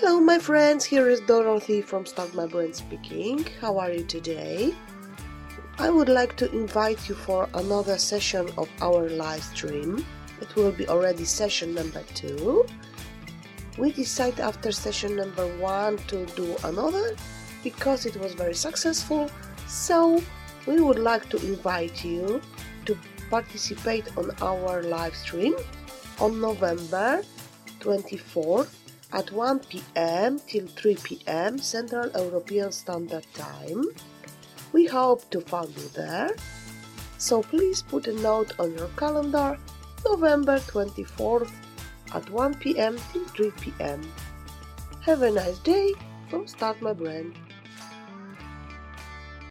Hello, my friends. Here is Dorothy from Start My Brand speaking. How are you today? I would like to invite you for another session of our live stream. It will be already session number two. We decided after session number one to do another because it was very successful. So we would like to invite you to participate on our live stream on November 24th at 1 p.m. till 3 p.m. Central European Standard Time. We hope to find you there. So please put a note on your calendar November 24th at 1 p.m. till 3 p.m. Have a nice day from Start My Brand.